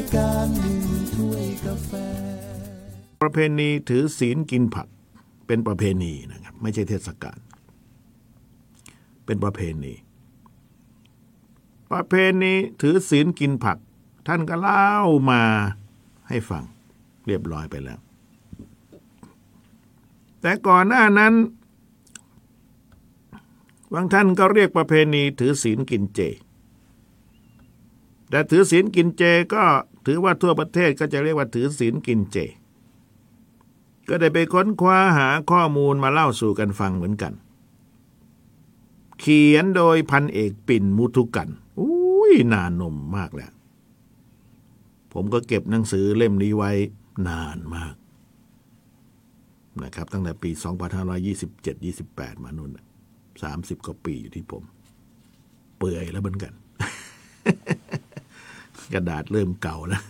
ายการหนึ่งถ้วยกาแฟ ประเพณีถือศีลกินผักเป็นประเพณีนะครับ ไม่ใช่เทศกาลเป็นประเพณี ประเพณีถือศีลกินผัก ท่านก็เล่ามาให้ฟังเรียบร้อยไปแล้ว แต่ก่อนหน้านั้นบางท่านก็เรียกประเพณีถือศีลกินเจ แต่ถือศีลกินเจก็ถือว่าทั่วประเทศก็จะเรียกว่าถือศีลกินเจ ก็ได้ไปค้นคว้าหาข้อมูลมาเล่าสู่กันฟังเหมือนกัน เขียนโดยพันเอกปิ่นมุทุกันอุ้ยนานนมมากแหละผมก็เก็บหนังสือเล่มนี้ไว้นานมากนะครับ ตั้งแต่ปี 2527-28 มานุ่นสามสิบกว่าปีอยู่ที่ผม เปื่อยแล้วเหมือนกัน กระดาษเริ่มเก่าแล้ว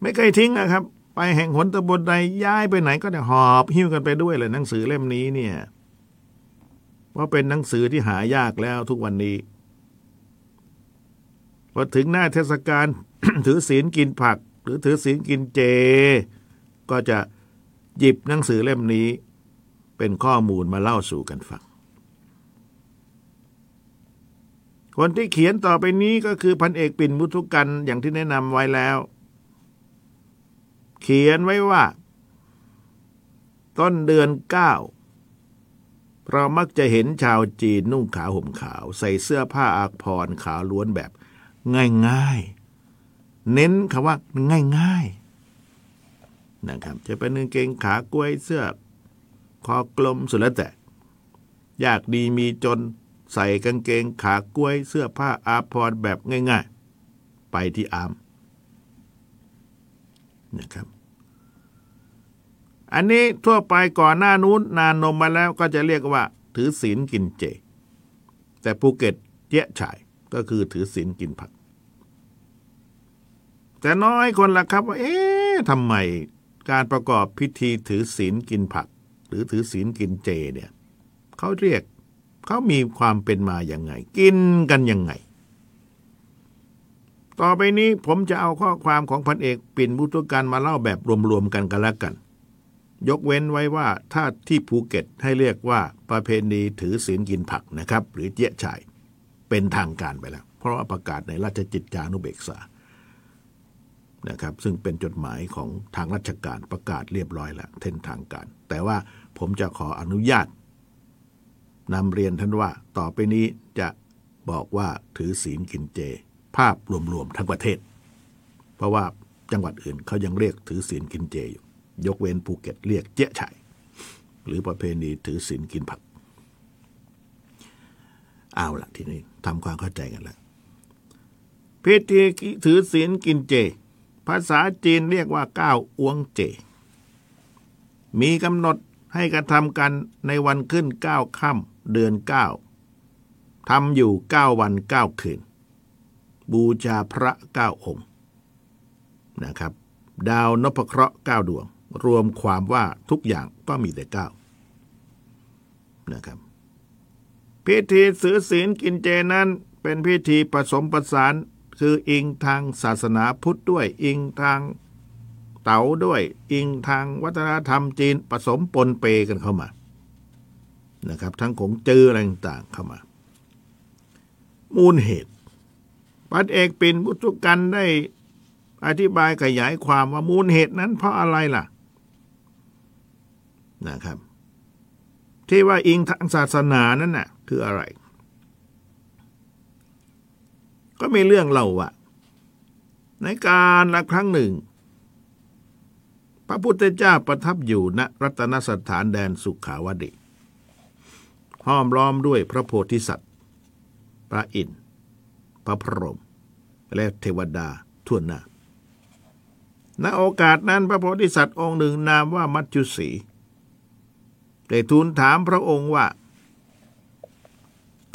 ไม่เคยทิ้งนะครับ ไปแห่งหนตำบลใดย้ายไปไหนก็จะหอบหิ้วกันไปด้วยเลยหนังสือเล่มนี้เนี่ยเพราะเป็นหนังสือที่หายากแล้วทุกวันนี้พอถึงหน้าเทศกาลถือศีลกินผัก หรือถือศีลกินเจ ก็จะหยิบหนังสือเล่มนี้ เป็นข้อมูลมาเล่าสู่กันฟัง คนที่เขียนต่อไปนี้ก็คือพันเอกปิ่นมุทุกันอย่างที่แนะนำไว้แล้ว เขียนไว้ว่า ต้นเดือนเก้าเรามักจะเห็นชาวจีนนุ่งขาวห่มขาว ใส่เสื้อผ้าอาภรขาวล้วนแบบ ง่ายๆ เน้นคำว่าง่ายๆนะครับจะเป็นกางเกงขากล้วยเสื้อคอกลมสุดแล้วแต่ยากดีมีจน ใส่กางเกงขากล้วยเสื้อผ้าอาภรณ์แบบง่าย ๆ ไปที่อามนะครับ อันนี้ทั่วไปก่อนหน้านู้นนานนมมาแล้วก็จะเรียกว่า ถือศีลกินเจ แต่ภูเก็ตเจ๊ฉายก็คือถือศีลกินผัก แต่น้อยคนละครับว่า เอ๊ะทำไมการประกอบพิธีถือศีลกินผัก หรือถือศีลกินเจเนี่ยเขาเรียก เขามีความเป็นมาอย่างไง กินกันยังไง ต่อไปนี้ผมจะเอาข้อความของพันเอกปิ่นบุตรการมาเล่าแบบรวมๆกันกันล้วกัน ยกเว้นไว้ว่าถ้าที่ภูเก็ตให้เรียกว่าประเพณีถือศีลกินผักนะครับ หรือเจี๊ยชายเป็นทางการไปแล้ว เพราะาประกาศในราชจิตจานุเบกษานะครับซึ่งเป็นจดหมายของทางราชการประกาศเรียบร้อยแล้วเท่นทางการ แต่ว่าผมจะขออนุญาต นำเรียนท่านว่าต่อไปนี้จะบอกว่าถือศีลกินเจ ภาพรวมๆทั้งประเทศ เพราะว่าจังหวัดอื่นเขายังเรียกถือศีลกินเจอยู่ ยกเว้นภูเก็ตเรียกเจ๊ไฉหรือประเพณีถือศีลกินผัก เอาละทีนี้ทำความเข้าใจกันแล้วพิธีถือศีลกินเจ ภาษาจีนเรียกว่าก้าวอ้วงเจ มีกำหนดให้กระทำกันในวันขึ้นเก้าค่ำ เดือนเก้าทำอยู่เก้าวันเก้าคืน บูชาพระเก้าองค์นะครับ ดาวนพเคราะห์เก้าดวง รวมความว่าทุกอย่างก็มีแต่เก้านะครับพิธีสือศีลกินเจนั้นเป็นพิธีผสมประสานคืออิงทางศาสนาพุทธด้วย อิงทางเต๋าด้วย อิงทางวัฒนธรรมจีนผสมปนเปกันเข้ามา นะครับ ทั้งของเจออะไรต่างๆเข้ามา มูลเหตุ ปัดเอกปินพุทธกันได้อธิบายขยายความว่ามูลเหตุนั้นเพราะอะไรล่ะนะครับ ที่ว่าอิงทางศาสนานั้นน่ะ คืออะไร ก็มีเรื่องเล่าว่าในการละครั้งหนึ่ง พระพุทธเจ้าประทับอยู่ณรัตนสถานแดนสุขาวดี ห้อมล้อมด้วยพระโพธิสัตว์ พระอินทร์พระพรหมและเทวดาทั่วหน้าณโอกาสนั้นพระโพธิสัตว์องค์หนึ่งนามว่ามัจจุสีได้ทูลถามพระองค์ว่า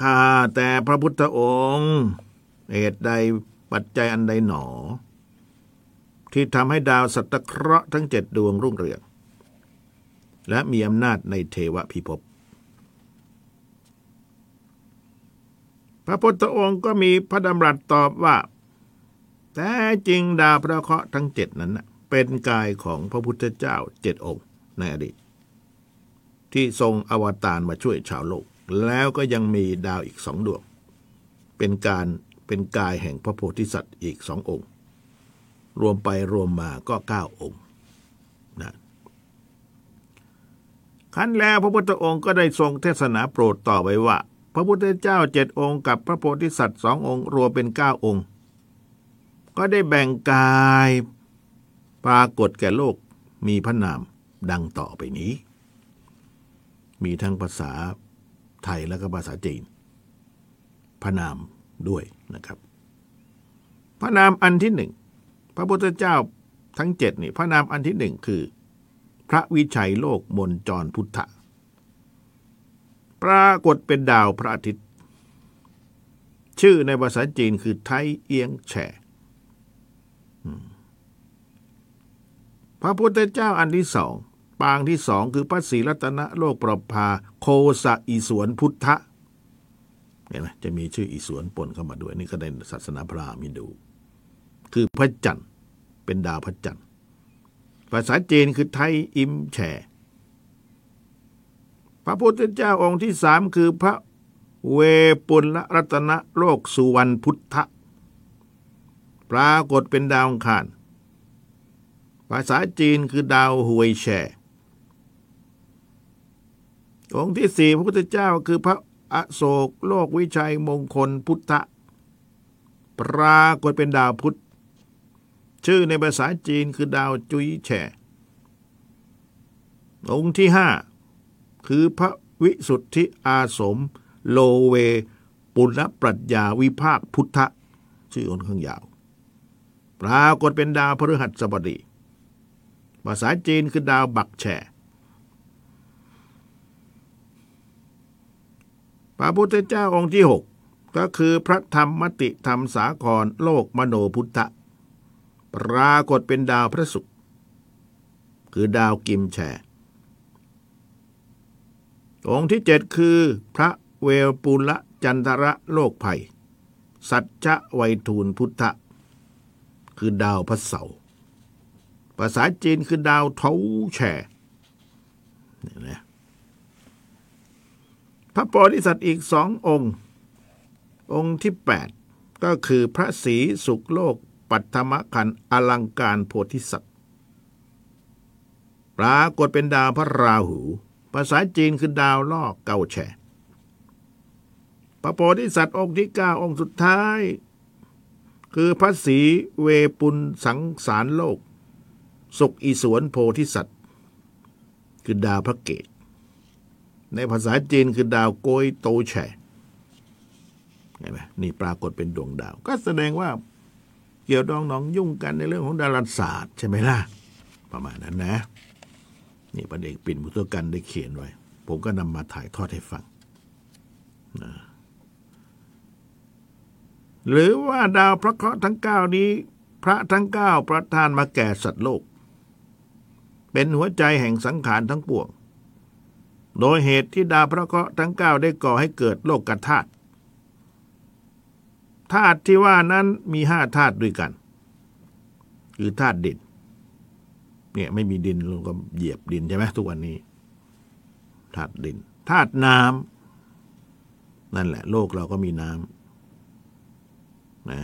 ข้าแต่พระพุทธองค์ เหตุใดปัจจัยอันใดหนอ ที่ทำให้ดาวสัตตเคราะห์ทั้งเจ็ดดวงรุ่งเรือง และมีอำนาจในเทวพิภพ พระพุทธองค์ก็มีพระดำรัสตอบว่า แต่จริงดาวพระเคราะห์ทั้งเจ็ดนั้นเป็นกายของพระพุทธเจ้าเจ็ดองค์ในอดีต ที่ทรงอวตารมาช่วยชาวโลก แล้วก็ยังมีดาวอีกสองดวง เป็นการเป็นกายแห่งพระโพธิสัตว์อีกสององค์ รวมไปรวมมาก็เก้าองค์นะขั้นแล้วพระพุทธองค์ก็ได้ทรงเทศนาโปรดต่อไปว่า พระพุทธเจ้าเจ็ดองค์กับพระโพธิสัตว์สององค์รวมเป็นเก้าองค์ ก็ได้แบ่งกายปรากฏแก่โลกมีพระนามดังต่อไปนี้ มีทั้งภาษาไทยและก็ภาษาจีน พระนามด้วยนะครับ พระนามอันที่หนึ่งพระพุทธเจ้าทั้งเจ็ดนี่พระนามอันที่หนึ่งคือ พระวิชัยโลกมนจรพุทธะ ปรากฏเป็นดาวพระอาทิตย์ ชื่อในภาษาจีนคือไทเอียงแฉพระพุทธเจ้าอันที่สอง ปางที่สองคือพระศรีรัตนโลกประภา โคสะอิสวนพุทธะเห็นไหมจะมีชื่ออิสวนปนเข้ามาด้วย นี่ก็ในศาสนาพราหมณ์ฮินดู คือพระจันทร์เป็นดาวพระจันทร์ภาษาจีนคือไทยอิมแฉ พระพุทธเจ้าองค์ที่สามคือพระเวปุลรัตนโลกสุวรรณพุทธ ปรากฏเป็นดาวอังคารภาษาจีนคือดาวหวยแฉองค์ที่สี่พระพุทธเจ้าคือพระอโศกโลกวิชัยมงคลพุทธ ปรากฏเป็นดาวพุธ ชื่อในภาษาจีนคือดาวจุยแฉองค์ที่ห้า คือพระวิสุทธิอาสม โลเว ปุณปรัชญาวิภาคพุทธชื่ออนข้างยาว ปรากฏเป็นดาวพฤหัสบดีภาษาจีนคือดาวบักแฉพระพุทธเจ้าองค์ที่หกก็คือพระธรรมมติธรรมสาครโลกมโนพุทธปรากฏเป็นดาวพระศุกร์คือดาวกิมแฉ องค์ที่เจ็ดคือพระเวลปุละจันทระโลกภัย สัจจะไวทูลพุทธะ คือดาวพระเสาภาษาจีนคือดาวเทาแฉนี่นะพระโพธิสัตว์อีกสององค์ องค์ที่แปดก็คือพระศรีสุขโลกปัตถมขันอลังการโพธิสัตว์ ปรากฏเป็นดาวพระราหู ภาษาจีนคือดาวล่อเกาแฉพระโพธิสัตว์องค์ที่เก้าองค์สุดท้าย คือพระศรีเวปุลสังสารโลก สุขอีสวนโพธิสัตว์ คือดาวพระเกต ในภาษาจีนคือดาวโกยโตแฉเห็นไหมนี่ปรากฏเป็นดวงดาว ก็แสดงว่าเกี่ยวดองหนองยุ่งกันในเรื่องของดาราศาสตร์ใช่ไหมล่ะ ประมาณนั้นนะ นี่ประเด็กปิ่นมุตกันได้เขียนไว้ ผมก็นำมาถ่ายทอดให้ฟังนะหรือว่าดาวพระเคราะห์ทั้งเก้านี้ พระทั้งเก้าประทานมาแก่สัตว์โลก เป็นหัวใจแห่งสังขารทั้งปวง โดยเหตุที่ดาวพระเคราะห์ทั้งเก้าได้ก่อให้เกิดโลกกธาตุธาตุที่ว่านั้นมีห้าธาตุด้วยกัน คือธาตุดิน เนี่ย ไม่มีดินเราก็เหยียบดินใช่ไหมทุกวันนี้ธาตุดินธาตุน้ำนั่นแหละ โลกเราก็มีน้ำนะ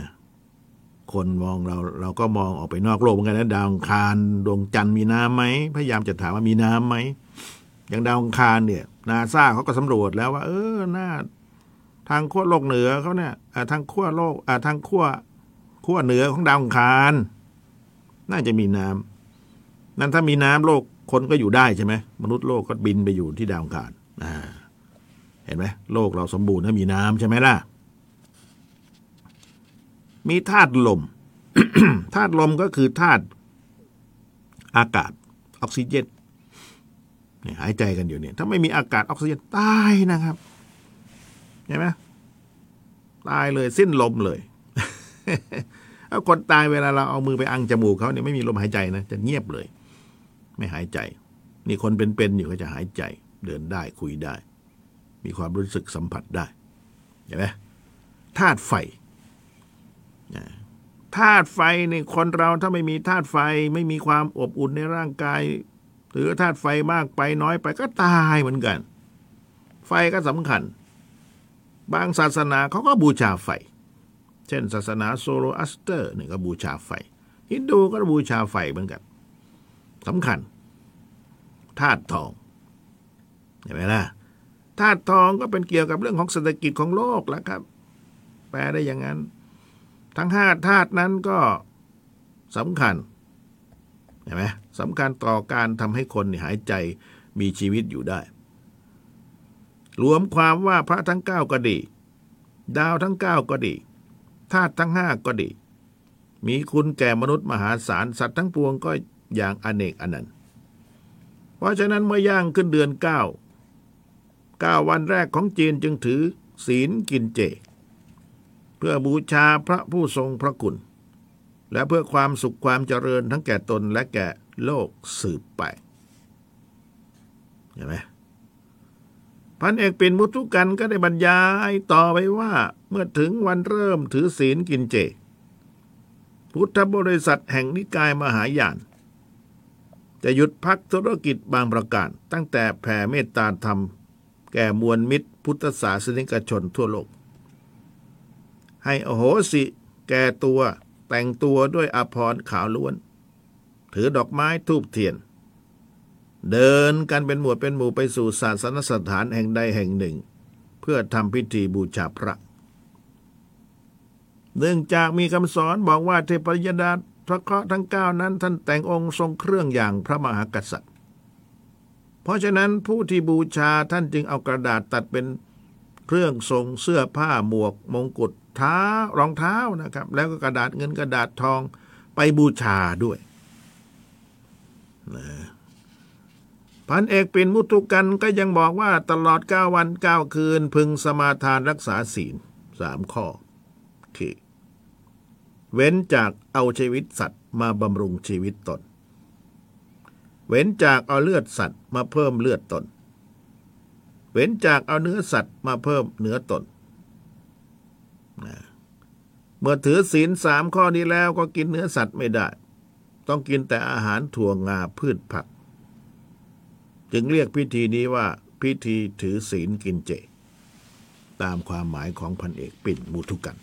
คนมองเรา เราก็มองออกไปนอกโลกเหมือนกันนะดาวังคารดวงจันทร์มีน้ำไหมพยายามจะถามว่ามีน้ำไหมอย่างดาวังคารเนี่ยนาซาเขาก็สำรวจแล้วว่า เออหน้าทางขั้วโลกเหนือเขาเนี่ยทางขั้วโลกอ่าทางขั้วขั้วเหนือของดาวังคารน่าจะมีน้ำ นั่นถ้ามีน้ำโลกคนก็อยู่ได้ใช่ไหมมนุษย์โลกก็บินไปอยู่ที่ดาวอังคารเห็นไหมโลกเราสมบูรณ์ถ้ามีน้ำใช่ไหมล่ะ มีธาตุลมธาตุลมก็คือธาตุอากาศออกซิเจนหายใจกันอยู่เนี่ย ถ้าไม่มีอากาศออกซิเจนตายนะครับเห็นไหมตายเลยสิ้นลมเลยถ้าคนตายเวลาเราเอามือไปอังจมูกเขาเนี่ยไม่มีลมหายใจนะจะเงียบเลย ไม่หายใจ นี่คนเป็นๆอยู่ก็จะหายใจ เดินได้คุยได้ มีความรู้สึกสัมผัสได้เห็นไหมธาตุไฟธาตุไฟในคนเราถ้าไม่มีธาตุไฟไม่มีความอบอุ่นในร่างกาย หรือธาตุไฟมากไปน้อยไปก็ตายเหมือนกัน ไฟก็สำคัญ บางศาสนาเขาก็บูชาไฟ เช่น ศาสนาโซโรอัสเตอร์นี่ก็บูชาไฟฮินดูก็บูชาไฟเหมือนกัน สำคัญธาตุทองเห็นไหมล่ะธาตุทองก็เป็นเกี่ยวกับเรื่องของเศรษฐกิจของโลกแล้วครับ แปลได้อย่างนั้น ทั้งห้าธาตุนั้นก็สำคัญเห็นไหมสำคัญต่อการทำให้คนหายใจมีชีวิตอยู่ได้ รวมความว่าพระทั้งเก้าก็ดี ดาวทั้งเก้าก็ดีธาตุทั้งห้าก็ดี มีคุณแก่มนุษย์มหาศาลสัตว์ทั้งปวงก็ อย่างอเนกอนันต์เพราะฉะนั้นเมื่อย่างขึ้นเดือนเก้าเก้าวันแรกของจีนจึงถือศีลกินเจ เพื่อบูชาพระผู้ทรงพระคุณ และเพื่อความสุขความเจริญทั้งแก่ตนและแก่โลกสืบไปเห็นไหมพันเอกปิ่นมุทุกันก็ได้บรรยายต่อไปว่า เมื่อถึงวันเริ่มถือศีลกินเจ พุทธบริษัทแห่งนิกายมหายาน จะหยุดพักธุรกิจบางประการ ตั้งแต่แผ่เมตตาธรรม แก่มวลมิตรพุทธศาสนิกชนทั่วโลก ให้อโหสิ แก่ตัวแต่งตัวด้วยอภรณ์ขาวล้วน ถือดอกไม้ทูบเทียน เดินกันเป็นหมวดเป็นหมู่ไปสู่ศาสนสถานแห่งใดแห่งหนึ่ง เพื่อทำพิธีบูชาพระเนื่องจากมีคำสอนบอกว่าเทพยดา พระเคราะห์ทั้งเก้านั้นท่านแต่งองค์ทรงเครื่องอย่างพระมหากษัตริย์ เพราะฉะนั้นผู้ที่บูชาท่านจึงเอากระดาษตัดเป็นเครื่องทรงเสื้อผ้าหมวก มงกุฎเท้ารองเท้านะครับ แล้วก็กระดาษเงินกระดาษทองไปบูชาด้วยนะพันเอกปิ่นมุตุกันก็ยังบอกว่าตลอดเก้าวันเก้าคืน พึงสมาทานรักษาศีลสามข้อคือ เว้นจากเอาชีวิตสัตว์มาบำรุงชีวิตตน เว้นจากเอาเลือดสัตว์มาเพิ่มเลือดตน เว้นจากเอาเนื้อสัตว์มาเพิ่มเนื้อตน เมื่อถือศีลสามข้อนี้แล้วก็กินเนื้อสัตว์ไม่ได้ ต้องกินแต่อาหารถั่วงาพืชผัก จึงเรียกพิธีนี้ว่าพิธีถือศีลกินเจ ตามความหมายของพันเอกปิ่นมุทุกัน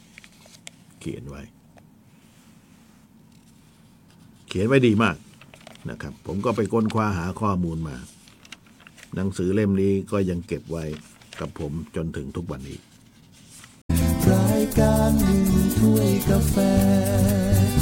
เขียนไว้ เขียนไว้ดีมากนะครับ ผมก็ไปค้นคว้าหาข้อมูลมา หนังสือเล่มนี้ก็ยังเก็บไว้กับผมจนถึงทุกวันนี้รายการหนึ่งถ้วยกาแฟ